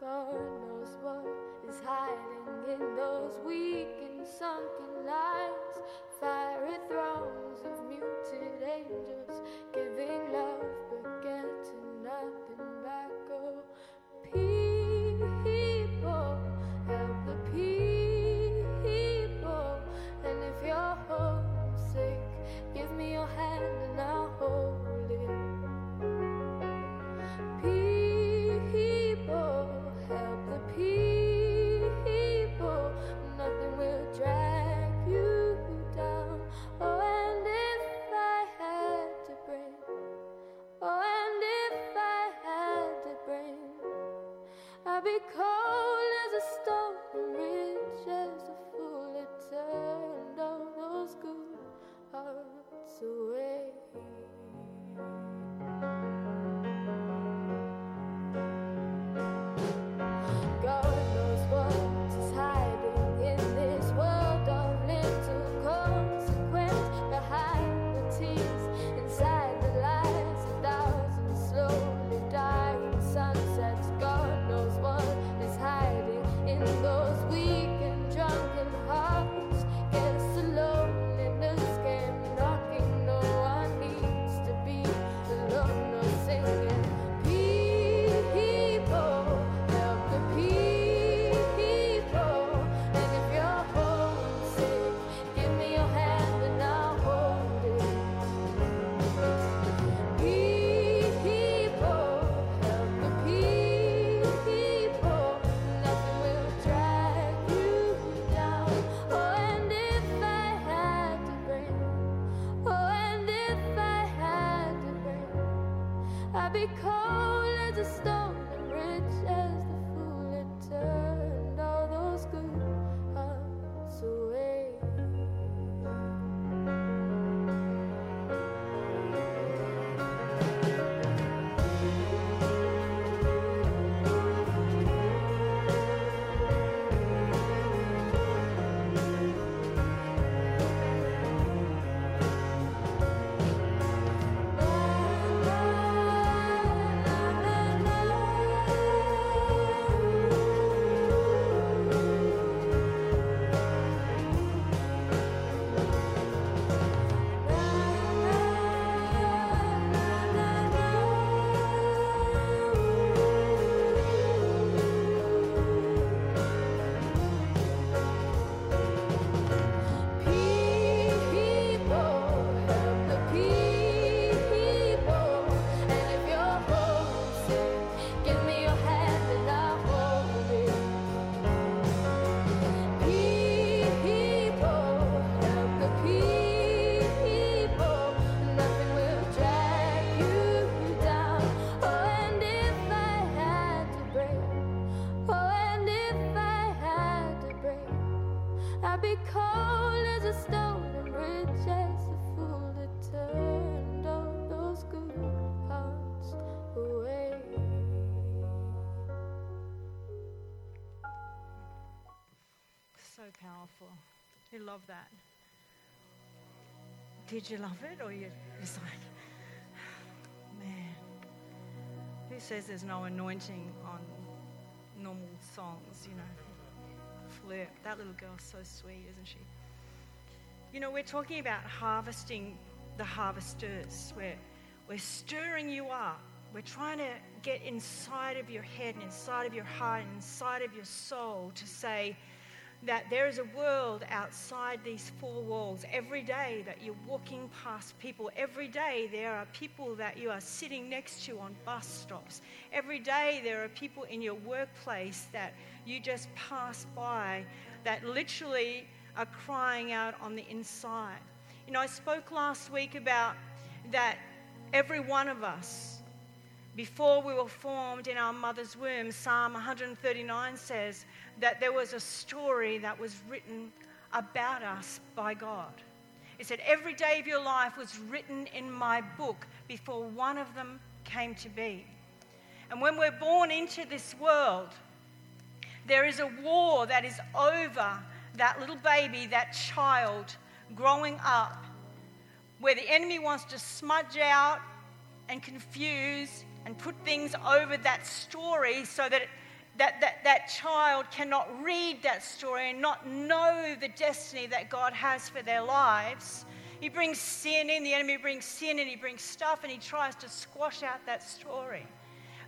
God knows what is hiding in those weak and sunken lines. You love that. Did you love it? Or you, it's like, man, who says there's no anointing on normal songs, you know? Flirt. That little girl's so sweet, isn't she? You know, we're talking about harvesting the harvesters. We're, we're stirring you up. We're trying to get inside of your head and inside of your heart and inside of your soul to say, that there is a world outside these four walls. Every day that you're walking past people, every day there are people that you are sitting next to on bus stops. Every day there are people in your workplace that you just pass by that literally are crying out on the inside. You know, I spoke last week about that every one of us, before we were formed in our mother's womb, Psalm 139 says that there was a story that was written about us by God. It said, Every day of your life was written in my book before one of them came to be. And when we're born into this world, there is a war that is over that little baby, that child growing up, where the enemy wants to smudge out and confuse and put things over that story so that, it, that, that that child cannot read that story and not know the destiny that God has for their lives. He brings sin in, the enemy brings sin and he brings stuff and he tries to squash out that story.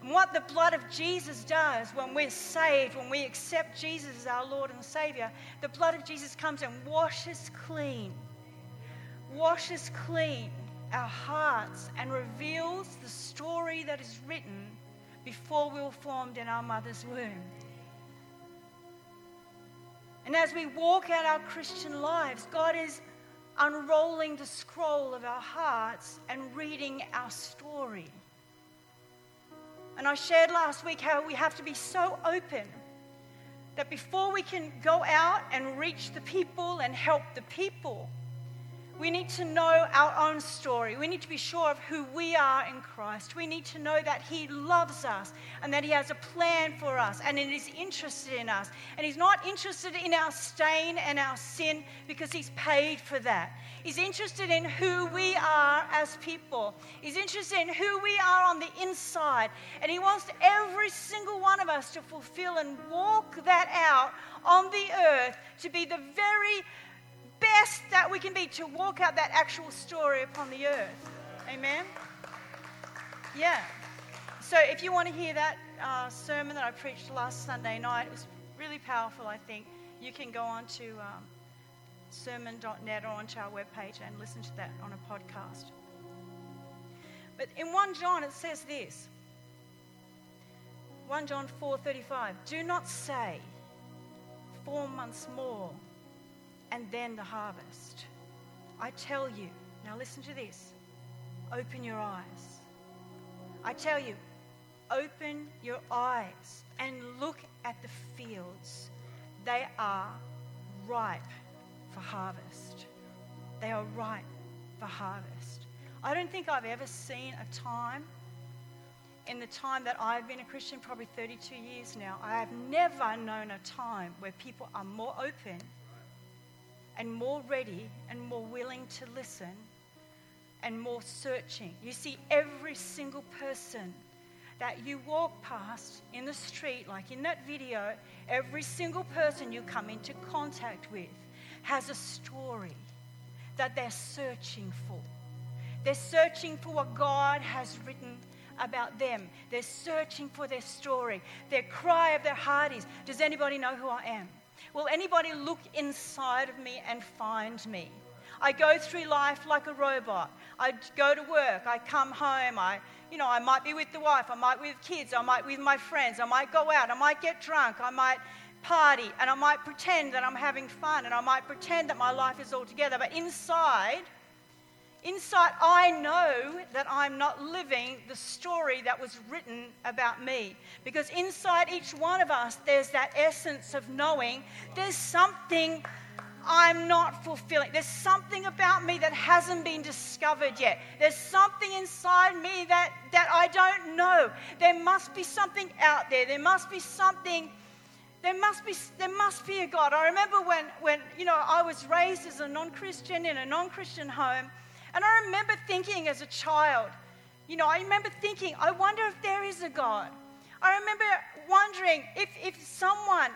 And what the blood of Jesus does when we're saved, when we accept Jesus as our Lord and Savior, the blood of Jesus comes and washes clean, washes clean our hearts and reveals the story that is written before we were formed in our mother's womb. And as we walk out our Christian lives, God is unrolling the scroll of our hearts and reading our story. And I shared last week how we have to be so open that before we can go out and reach the people and help the people, we need to know our own story. We need to be sure of who we are in Christ. We need to know that He loves us and that He has a plan for us and He is interested in us. And He's not interested in our stain and our sin because He's paid for that. He's interested in who we are as people. He's interested in who we are on the inside. And He wants every single one of us to fulfill and walk that out on the earth to be the very best that we can be to walk out that actual story upon the earth. Amen? Yeah. So if you want to hear that uh, sermon that I preached last Sunday night, it was really powerful, I think. You can go on to um, sermon.net or onto our webpage and listen to that on a podcast. But in 1 John it says this. 1 John 4:35 Do not say 4 months more and then the harvest. I tell you, now listen to this open your eyes. I tell you, open your eyes and look at the fields. They are ripe for harvest. They are ripe for harvest. I don't think I've ever seen a time in the time that I've been a Christian, probably 32 years now, I have never known a time where people are more open and more ready and more willing to listen and more searching. You see, every single person that you walk past in the street, like in that video, every single person you come into contact with has a story that they're searching for. They're searching for what God has written about them. They're searching for their story. Their cry of their heart is Does anybody know who I am? Will anybody look inside of me and find me? I go through life like a robot. I go to work, I come home, I, you know, I might be with the wife, I might with kids, I might with my friends, I might go out, I might get drunk, I might party, and I might pretend that I'm having fun, and I might pretend that my life is all together. But inside, Inside, I know that I'm not living the story that was written about me. Because inside each one of us, there's that essence of knowing there's something I'm not fulfilling. There's something about me that hasn't been discovered yet. There's something inside me that, that I don't know. There must be something out there. There must be something. There must be, there must be a God. I remember when, when you know, I was raised as a non Christian in a non Christian home. And I remember thinking as a child, you know, I remember thinking, I wonder if there is a God. I remember wondering if, if someone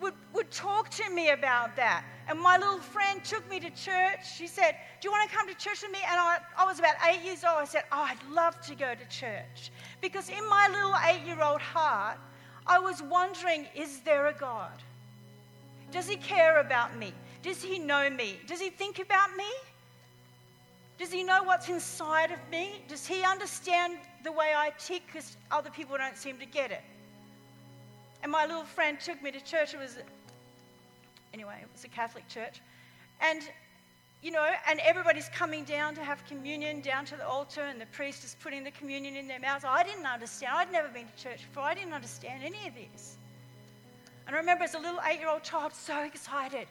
would, would talk to me about that. And my little friend took me to church. She said, Do you want to come to church with me? And I, I was about eight years old. I said, Oh, I'd love to go to church. Because in my little eight year old heart, I was wondering, Is there a God? Does he care about me? Does he know me? Does he think about me? Does he know what's inside of me? Does he understand the way I tick because other people don't seem to get it? And my little friend took me to church. It was, anyway, it was a Catholic church. And, you know, and everybody's coming down to have communion down to the altar, and the priest is putting the communion in their mouths. I didn't understand. I'd never been to church before. I didn't understand any of this. And I remember as a little eight year old child, so excited.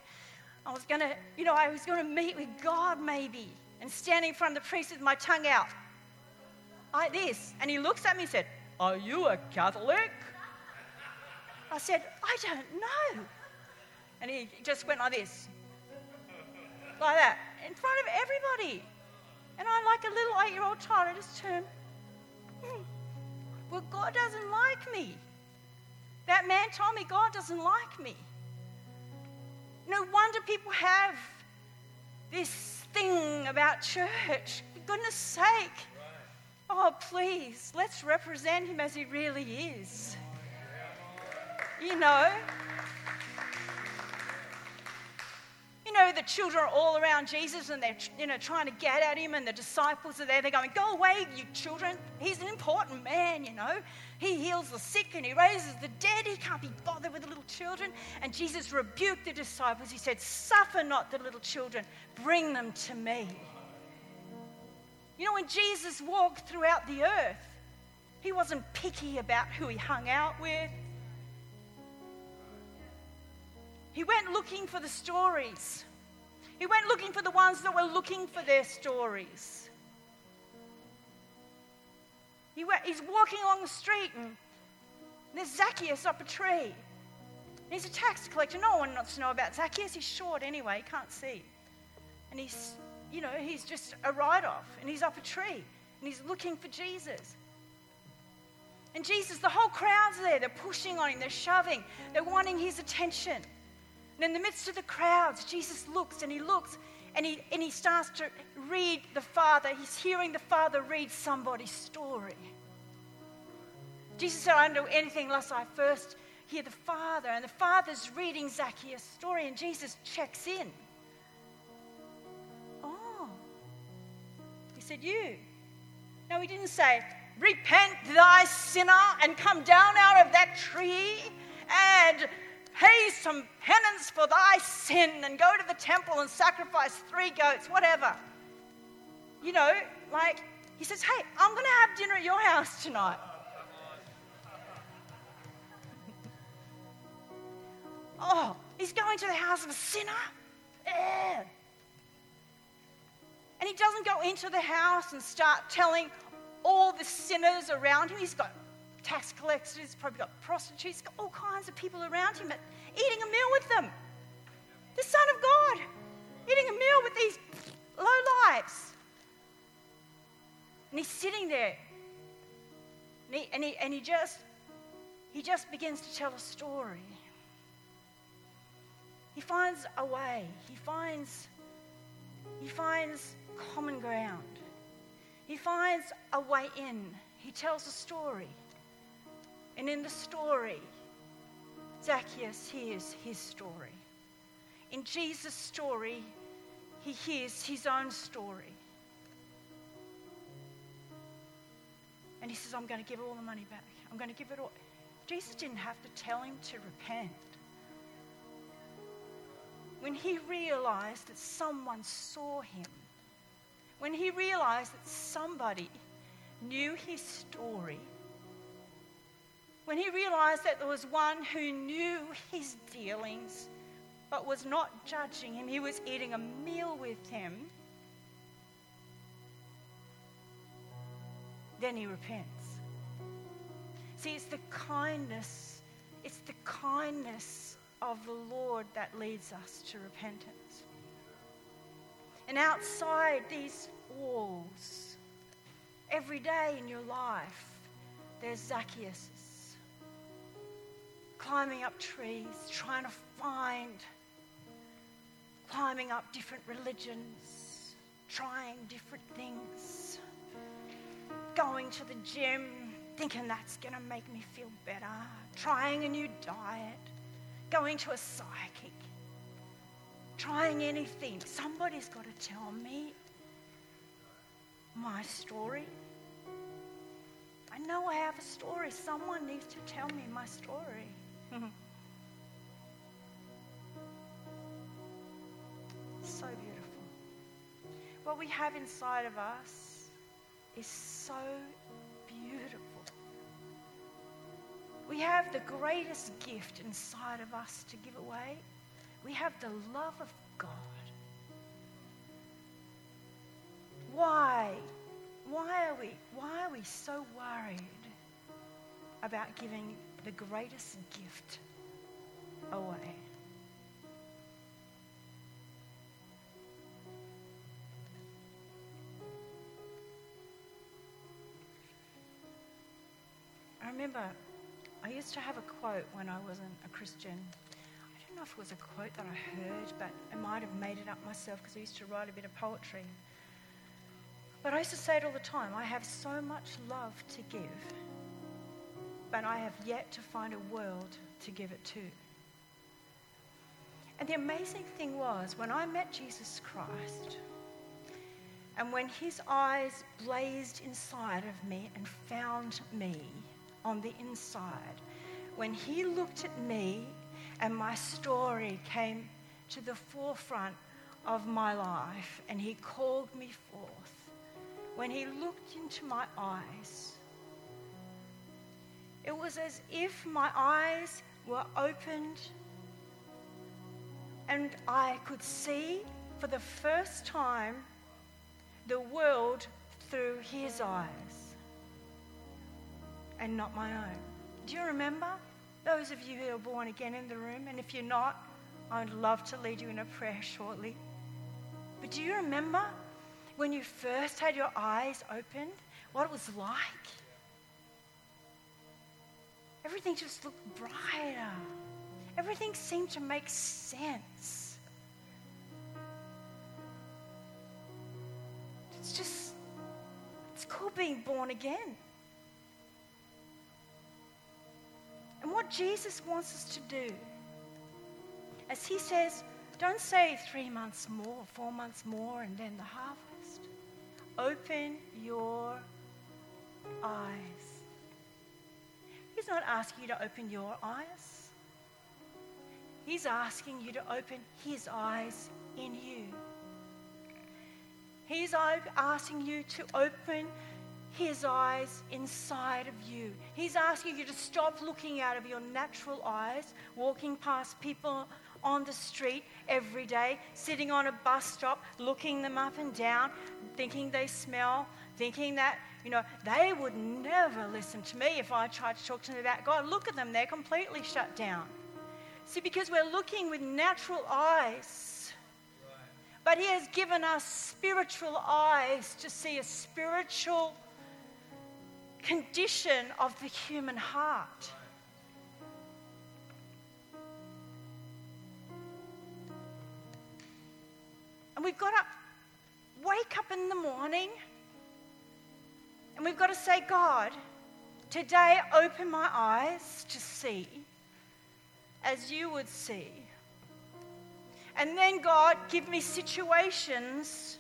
I was going to, you know, I was going to meet with God maybe, and standing in front of the priest with my tongue out, like this. And he looks at me and said, Are you a Catholic? I said, I don't know. And he just went like this, like that, in front of everybody. And I'm like a little eight year old child, I just turned, well, God doesn't like me. That man told me God doesn't like me. No wonder people have this thing about church. For goodness sake. Oh, please, let's represent him as he really is. You know? You know, the children are all around Jesus and they're, you know, trying to get at him, and the disciples are there. They're going, Go away, you children. He's an important man, you know. He heals the sick and he raises the dead. He can't be bothered with the little children. And Jesus rebuked the disciples. He said, Suffer not the little children, bring them to me. You know, when Jesus walked throughout the earth, he wasn't picky about who he hung out with. He went looking for the stories. He went looking for the ones that were looking for their stories. He went, he's walking along the street and there's Zacchaeus up a tree. He's a tax collector. No one wants to know about Zacchaeus. He's short anyway, he can't see. And he's, you know, he's just a write off and he's up a tree and he's looking for Jesus. And Jesus, the whole crowd's there. They're pushing on him, they're shoving, they're wanting his attention. And in the midst of the crowds, Jesus looks and he looks and he, and he starts to read the Father. He's hearing the Father read somebody's story. Jesus said, I don't do anything unless I first hear the Father. And the Father's reading Zacchaeus' story, and Jesus checks in. Oh, he said, You. No, he didn't say, Repent, thy sinner, and come down out of that tree and pay some penance for thy sin and go to the temple and sacrifice three goats, whatever. You know, like, he says, Hey, I'm going to have dinner at your house tonight. oh, he's going to the house of a sinner? Yeah. And he doesn't go into the house and start telling all the sinners around him. He's got tax collectors, he's probably got prostitutes, got all kinds of people around him, eating a meal with them. The Son of God, eating a meal with these low lives. And he's sitting there. And he, and he, and he just he just begins to tell a story. He finds a way. He finds he finds common ground. He finds a way in. He tells a story. And in the story, Zacchaeus hears his story. In Jesus' story, he hears his own story. And he says, I'm going to give all the money back. I'm going to give it all. Jesus didn't have to tell him to repent. When he realized that someone saw him, when he realized that somebody knew his story, when he realized that there was one who knew his dealings but was not judging him, he was eating a meal with him, then he repents. See, it's the kindness, it's the kindness of the Lord that leads us to repentance. And outside these walls, every day in your life, there's Zacchaeus climbing up trees, trying to find, climbing up different religions, trying different things, going to the gym, thinking that's going to make me feel better, trying a new diet, going to a psychic, trying anything. Somebody's got to tell me my story. I know I have a story. Someone needs to tell me my story. Mm-hmm. so beautiful. What we have inside of us is so beautiful. We have the greatest gift inside of us to give away. We have the love of God. Why? Why are we why are we so worried about giving the greatest gift away? I remember I used to have a quote when I wasn't a Christian. I don't know if it was a quote that I heard, but I might have made it up myself because I used to write a bit of poetry. But I used to say it all the time I have so much love to give, but I have yet to find a world to give it to. And the amazing thing was, when I met Jesus Christ, and when his eyes blazed inside of me and found me on the inside, when he looked at me and my story came to the forefront of my life and he called me forth, when he looked into my eyes, it was as if my eyes were opened and I could see for the first time the world through his eyes and not my own. Do you remember? Those of you who are born again in the room, and if you're not, I'd love to lead you in a prayer shortly. But do you remember when you first had your eyes opened, what it was like? Everything just looked brighter. Everything seemed to make sense. It's just, it's called being born again. And what Jesus wants us to do, as he says, don't say three months more, four months more, and then the harvest. Open your eyes. He's not asking you to open your eyes. He's asking you to open his eyes in you. He's asking you to open his eyes inside of you. He's asking you to stop looking out of your natural eyes, walking past people on the street every day, sitting on a bus stop, looking them up and down, thinking they smell, thinking that, you know, they would never listen to me if I tried to talk to them about God. Look at them, they're completely shut down. See, because we're looking with natural eyes. But He has given us spiritual eyes to see a spiritual condition of the human heart. And we've got to wake up in the morning and we've got to say, God, today open my eyes to see as you would see. And then, God, give me situations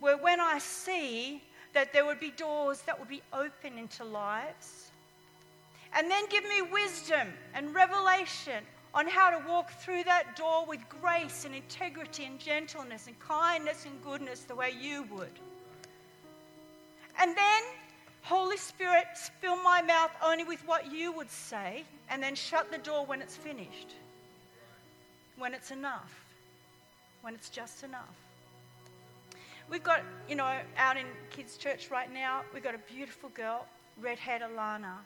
where when I see that there would be doors that would be open into lives. And then give me wisdom and revelation on how to walk through that door with grace and integrity and gentleness and kindness and goodness the way you would. And then, Holy Spirit, fill my mouth only with what you would say, and then shut the door when it's finished, when it's enough, when it's just enough. We've got, you know, out in kids' church right now, we've got a beautiful girl, redhead Alana.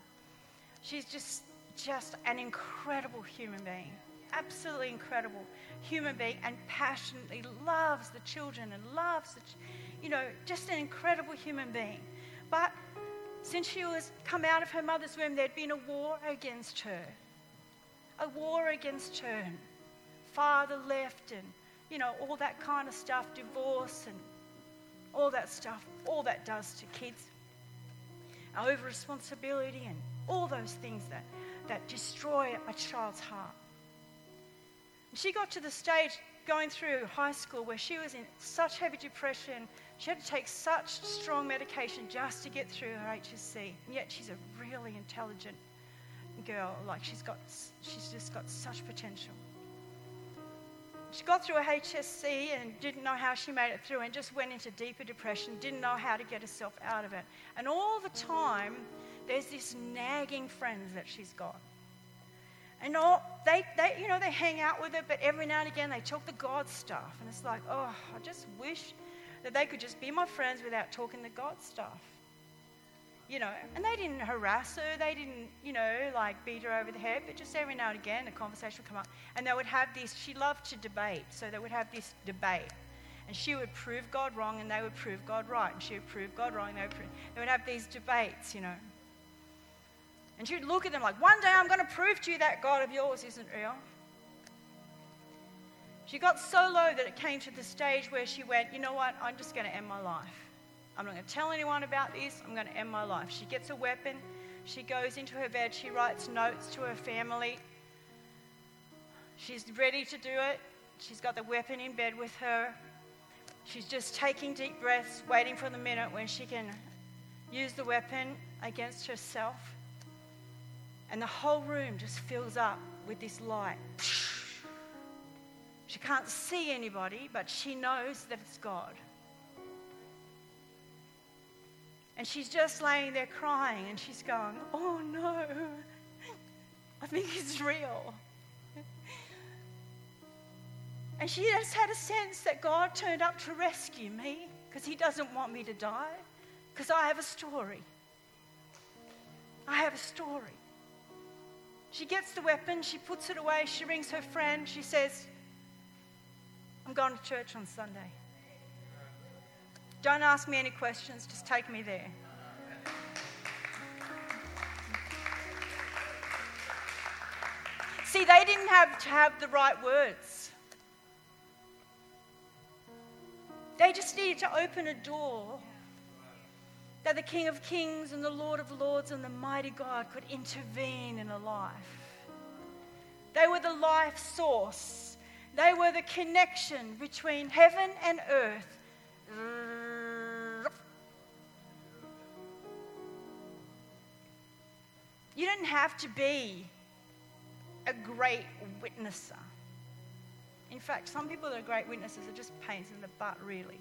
She's just just an incredible human being. Absolutely incredible human being and passionately loves the children and loves the, you know, just an incredible human being. But since she was come out of her mother's womb, there'd been a war against her. a war against her. And father left, and you know, all that kind of stuff, divorce, and all that stuff, all that does to kids. Over responsibility, and all those things that, that destroy a child's heart. She got to the stage going through high school where she was in such heavy depression. She had to take such strong medication just to get through her HSC. And yet she's a really intelligent girl. Like she's got, she's just got such potential. She got through her HSC and didn't know how she made it through and just went into deeper depression, didn't know how to get herself out of it. And all the time, there's this nagging friends that she's got. And all, they, they, you know, they hang out with her, but every now and again they talk the God stuff. And it's like, oh, I just wish that they could just be my friends without talking the God stuff. You know, and they didn't harass her, they didn't, you know, like beat her over the head, but just every now and again a conversation would come up. And they would have this, she loved to debate, so they would have this debate. And she would prove God wrong and they would prove God right. And she would prove God wrong and they would prove. They would have these debates, you know. And she'd look at them like, one day I'm going to prove to you that God of yours isn't real. She got so low that it came to the stage where she went, you know what, I'm just going to end my life. I'm not going to tell anyone about this. I'm going to end my life. She gets a weapon. She goes into her bed. She writes notes to her family. She's ready to do it. She's got the weapon in bed with her. She's just taking deep breaths, waiting for the minute when she can use the weapon against herself. And the whole room just fills up with this light. She can't see anybody, but she knows that it's God. And she's just laying there crying and she's going, Oh no, I think it's real. And she just had a sense that God turned up to rescue me because He doesn't want me to die, because I have a story. I have a story. She gets the weapon, she puts it away, she rings her friend, she says, I'm going to church on Sunday. Don't ask me any questions, just take me there. See, they didn't have to have the right words. They just needed to open a door that the King of Kings and the Lord of Lords and the mighty God could intervene in a life. They were the life source, they were the connection between heaven and earth. You didn't have to be a great witnesser. In fact, some people that are great witnesses are just pains in the butt, really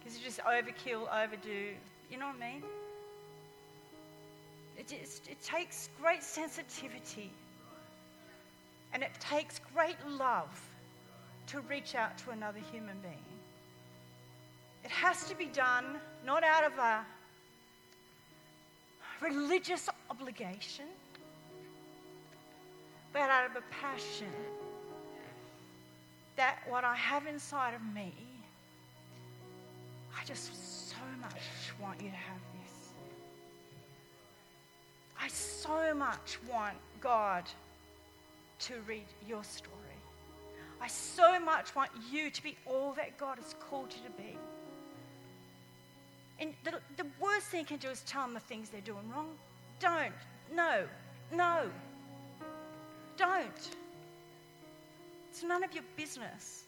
because you just overkill, overdo. You know what I mean? It, just, it takes great sensitivity and it takes great love to reach out to another human being. It has to be done not out of a religious obligation, but out of a passion that what I have inside of me I just so much want you to have this. I so much want God to read your story. I so much want you to be all that God has called you to be. And the, the worst thing you can do is tell them the things they're doing wrong. Don't. No. No. Don't. It's none of your business.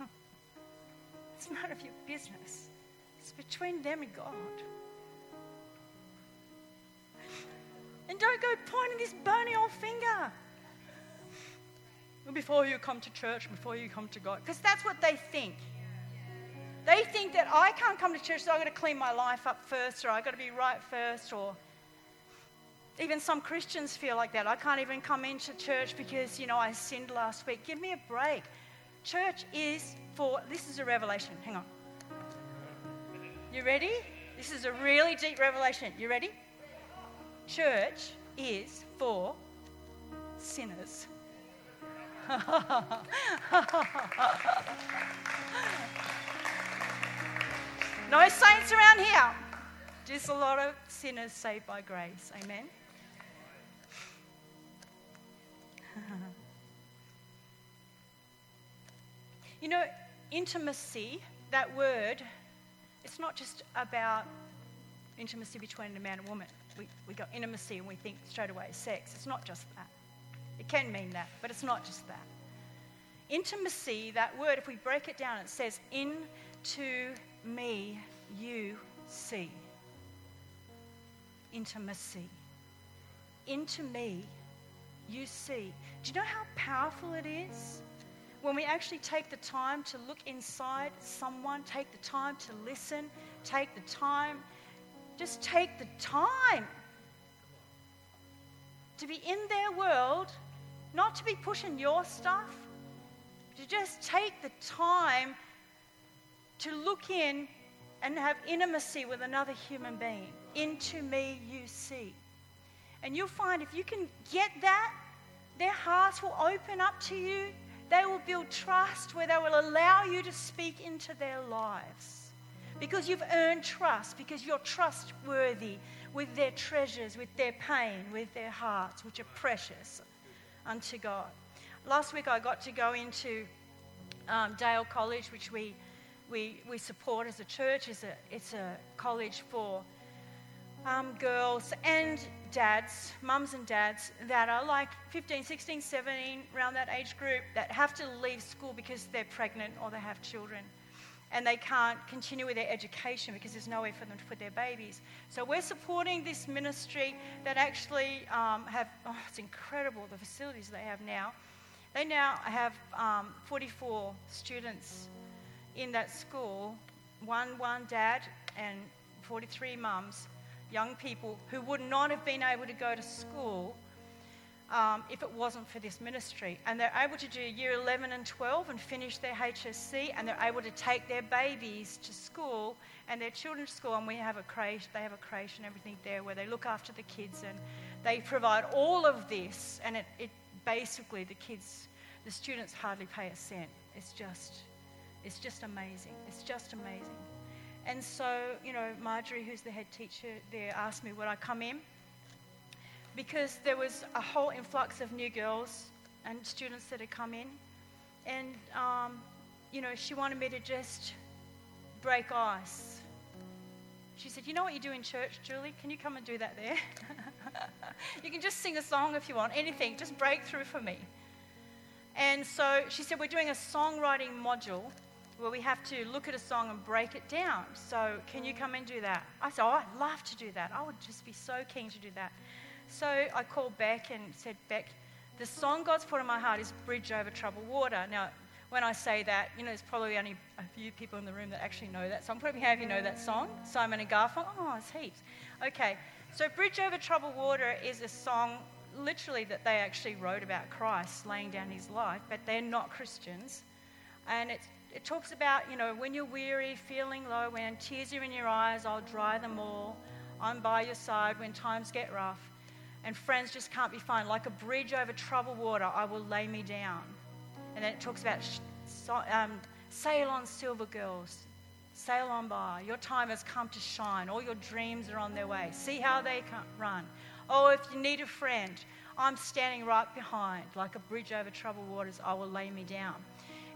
It's none of your business. It's between them and God. And don't go pointing this bony old finger. Before you come to church, before you come to God. Because that's what they think. They think that oh, I can't come to church, so I've got to clean my life up first, or I've got to be right first, or even some Christians feel like that. I can't even come into church because, you know, I sinned last week. Give me a break. Church is for, this is a revelation. Hang on. You ready? This is a really deep revelation. You ready? Church is for sinners. no saints around here. Just a lot of sinners saved by grace. Amen. you know, intimacy, that word, it's not just about intimacy between a man and woman. We, we got intimacy and we think straight away sex. It's not just that. It can mean that, but it's not just that. Intimacy, that word, if we break it down, it says, Into me you see. Intimacy. Into me you see. Do you know how powerful it is? When we actually take the time to look inside someone, take the time to listen, take the time, just take the time to be in their world, not to be pushing your stuff, to just take the time to look in and have intimacy with another human being. Into me you see. And you'll find if you can get that, their hearts will open up to you. They will build trust where they will allow you to speak into their lives. Because you've earned trust, because you're trustworthy with their treasures, with their pain, with their hearts, which are precious unto God. Last week I got to go into um, Dale College, which we, we, we support as a church. It's a, it's a college for um, girls and dads, mums and dads, that are like 15, 16, 17, around that age group, that have to leave school because they're pregnant or they have children. And they can't continue with their education because there's nowhere for them to put their babies. So we're supporting this ministry that actually um, have, oh, it's incredible the facilities they have now. They now have um, 44 students in that school, one, one dad and 43 mums young people who would not have been able to go to school um, if it wasn't for this ministry. And they're able to do year 11 and 12 and finish their HSC, and they're able to take their babies to school and their children to school. And we have a creche, they have a creche and everything there where they look after the kids and they provide all of this. And it, it basically, the kids, the students hardly pay a cent. It's just, it's just amazing. It's just amazing. And so, you know, Marjorie, who's the head teacher there, asked me would I come in because there was a whole influx of new girls and students that had come in. And, um, you know, she wanted me to just break ice. She said, You know what you do in church, Julie? Can you come and do that there? you can just sing a song if you want, anything, just break through for me. And so she said, We're doing a songwriting module where we have to look at a song and break it down. So, can you come and do that? I said, Oh, I'd love to do that. I would just be so keen to do that. So, I called Beck and said, Beck, the song God's put in my heart is Bridge Over Troubled Water. Now, when I say that, you know, there's probably only a few people in the room that actually know that song. Probably have you know that song, Simon and Garfunkel. Oh, it's heaps. Okay, so Bridge Over Troubled Water is a song literally that they actually wrote about Christ laying down his life, but they're not Christians. And it talks about, you know, when you're weary, feeling low, when tears are in your eyes, I'll dry them all. I'm by your side when times get rough and friends just can't be found. Like a bridge over troubled water, I will lay me down. And then it talks about um, sail on, silver girls, sail on by. Your time has come to shine. All your dreams are on their way. See how they run. Oh, if you need a friend, I'm standing right behind. Like a bridge over troubled waters, I will lay me down.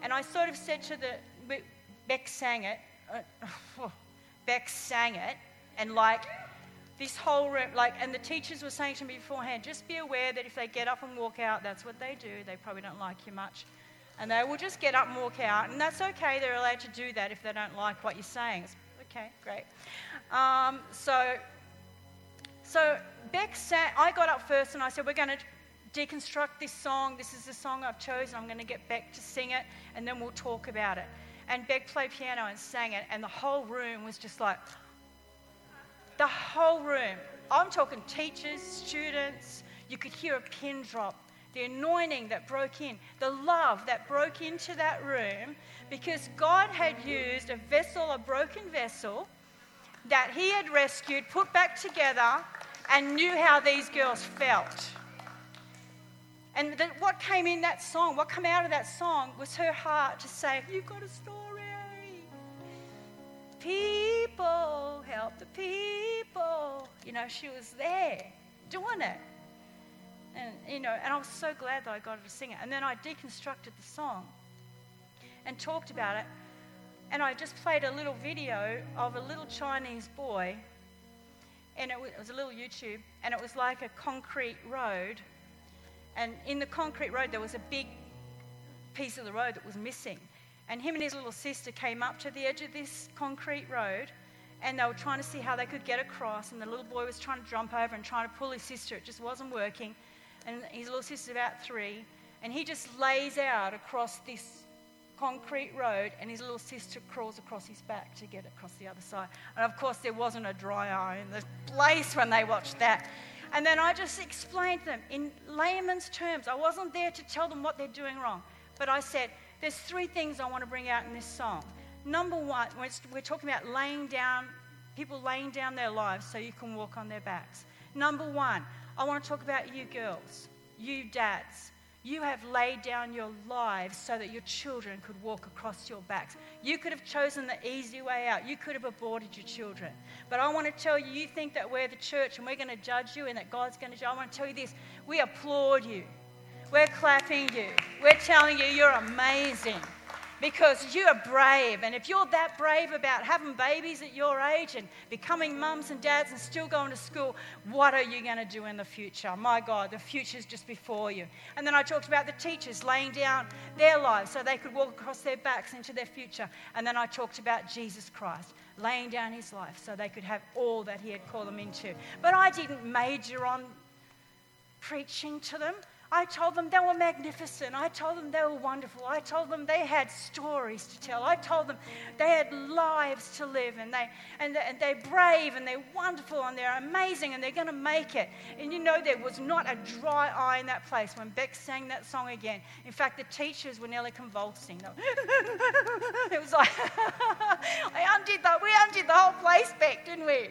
And I sort of said to the, Beck sang it, uh, Beck sang it, and like this whole room, like, and the teachers were saying to me beforehand, just be aware that if they get up and walk out, that's what they do. They probably don't like you much. And they will just get up and walk out, and that's okay. They're allowed to do that if they don't like what you're saying. It's, okay, great. Um, so, so Beck sat, I got up first and I said, we're going to deconstruct this song. This is the song I've chosen. I'm going to get Beck to sing it, and then we'll talk about it. And Beck played piano and sang it, and the whole room was just like, the whole room. I'm talking teachers, students. You could hear a pin drop. The anointing that broke in, the love that broke into that room, because God had used a vessel, a broken vessel, that He had rescued, put back together, and knew how these girls felt. And the, what came in that song, what came out of that song was her heart to say, You've got a story. People, help the people. You know, she was there doing it. And, you know, and I was so glad that I got her to sing it. And then I deconstructed the song and talked about it. And I just played a little video of a little Chinese boy, and it was, it was a little YouTube, and it was like a concrete road. And in the concrete road, there was a big piece of the road that was missing. And him and his little sister came up to the edge of this concrete road and they were trying to see how they could get across. And the little boy was trying to jump over and trying to pull his sister. It just wasn't working. And his little sister's about three. And he just lays out across this concrete road, and his little sister crawls across his back to get across the other side. And of course, there wasn't a dry eye in the place when they watched that. And then I just explained to them in layman's terms. I wasn't there to tell them what they're doing wrong, but I said, there's three things I want to bring out in this song. Number one, we're talking about laying down, people laying down their lives so you can walk on their backs. Number one, I want to talk about you girls, you dads. You have laid down your lives so that your children could walk across your backs. You could have chosen the easy way out. You could have aborted your children. But I want to tell you, you think that we're the church and we're going to judge you and that God's going to judge. I want to tell you this we applaud you. We're clapping you. We're telling you you're amazing because you are brave. And if you're that brave about having babies at your age and becoming mums and dads and still going to school, what are you going to do in the future? My God, the future's just before you. And then I talked about the teachers laying down their lives so they could walk across their backs into their future. And then I talked about Jesus Christ laying down his life so they could have all that he had called them into. But I didn't major on preaching to them. I told them they were magnificent. I told them they were wonderful. I told them they had stories to tell. I told them they had lives to live and, they, and, and they're brave and they're wonderful and they're amazing and they're going to make it. And you know, there was not a dry eye in that place when Beck sang that song again. In fact, the teachers were nearly convulsing. it was like, I undid the, we undid the whole place, Beck, didn't we?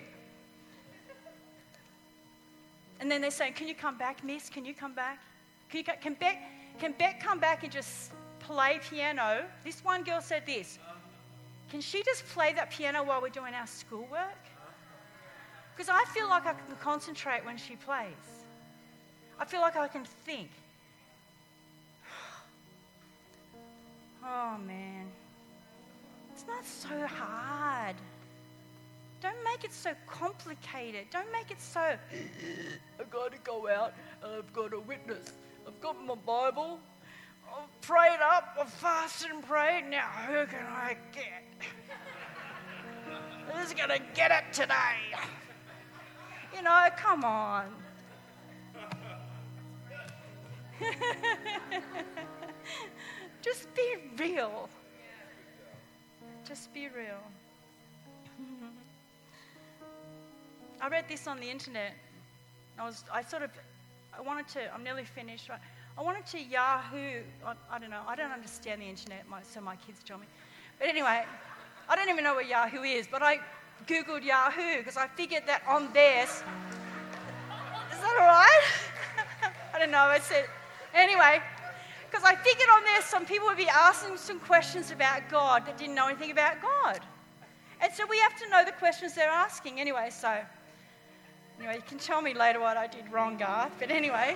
And then they're saying, Can you come back, miss? Can you come back? Can, Beck, can Beck come back and just play piano? This one girl said this. Can she just play that piano while we're doing our schoolwork? Because I feel like I can concentrate when she plays. I feel like I can think. Oh man, it's not so hard. Don't make it so complicated. Don't make it so, I've got to go out, and I've got to witness. Got my Bible. I've prayed up, I've fasted and prayed. Now, who can I get? Who's going to get it today? You know, come on. Just be real. Just be real. I read this on the internet. I was I sort of I wanted to, I'm nearly finished, right? I wanted to Yahoo, I, I don't know, I don't understand the internet, my, so my kids tell me. But anyway, I don't even know what Yahoo is, but I Googled Yahoo because I figured that on theirs, is that all right? I don't know, I said, anyway, because I figured on there some people would be asking some questions about God that didn't know anything about God. And so we have to know the questions they're asking anyway, so Anyway, you can tell me later what I did wrong, Garth, but anyway.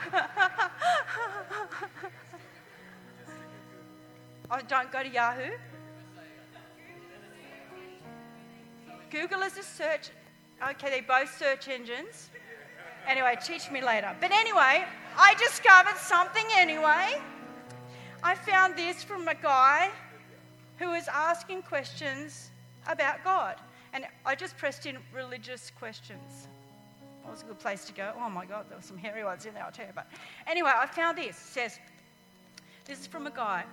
oh, don't go to Yahoo. Google is a search. Okay, they're both search engines. Anyway, teach me later. But anyway, I discovered something anyway. I found this from a guy who was asking questions about God. And I just pressed in religious questions. That was a good place to go. Oh my God, there were some hairy ones in there, I'll tell you. But anyway, I found this. It says, this is from a guy.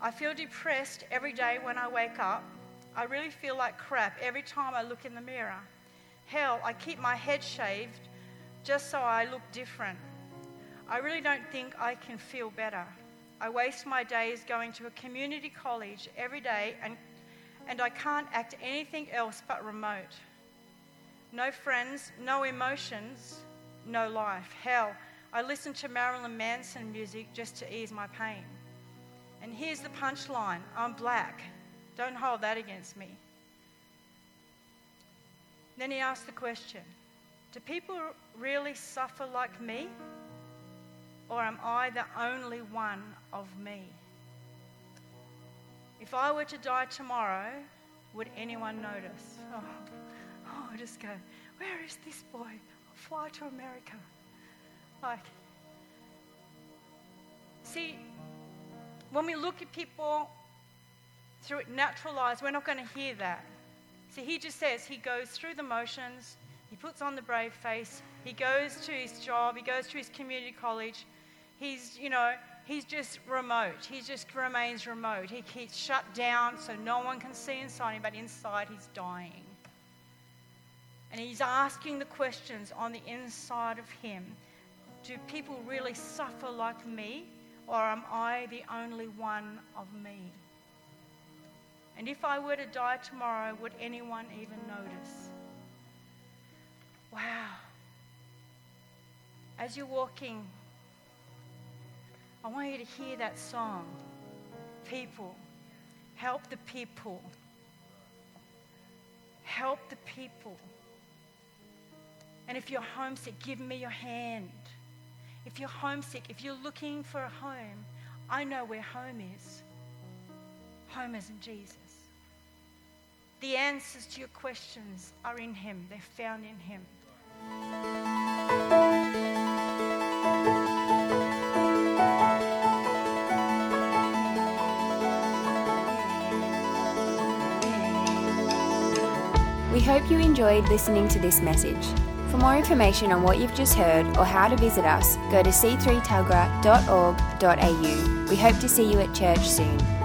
I feel depressed every day when I wake up. I really feel like crap every time I look in the mirror. Hell, I keep my head shaved just so I look different. I really don't think I can feel better. I waste my days going to a community college every day and and I can't act anything else but remote. No friends, no emotions, no life. Hell, I listen to Marilyn Manson music just to ease my pain. And here's the punchline I'm black. Don't hold that against me. Then he asked the question Do people really suffer like me? Or am I the only one of me? If I were to die tomorrow, would anyone notice? Oh, I just go, where is this boy? I'll fly to America. Like, see, when we look at people through natural eyes, we're not going to hear that. See, he just says he goes through the motions, he puts on the brave face, he goes to his job, he goes to his community college. He's, you know, he's just remote. He just remains remote. He keeps shut down so no one can see inside him, but inside he's dying. And he's asking the questions on the inside of him Do people really suffer like me, or am I the only one of me? And if I were to die tomorrow, would anyone even notice? Wow. As you're walking, I want you to hear that song. People, help the people. Help the people. And if you're homesick, give me your hand. If you're homesick, if you're looking for a home, I know where home is. Home is in Jesus. The answers to your questions are in Him, they're found in Him. We hope you enjoyed listening to this message. For more information on what you've just heard or how to visit us, go to c3tuggerah.org.au. We hope to see you at church soon.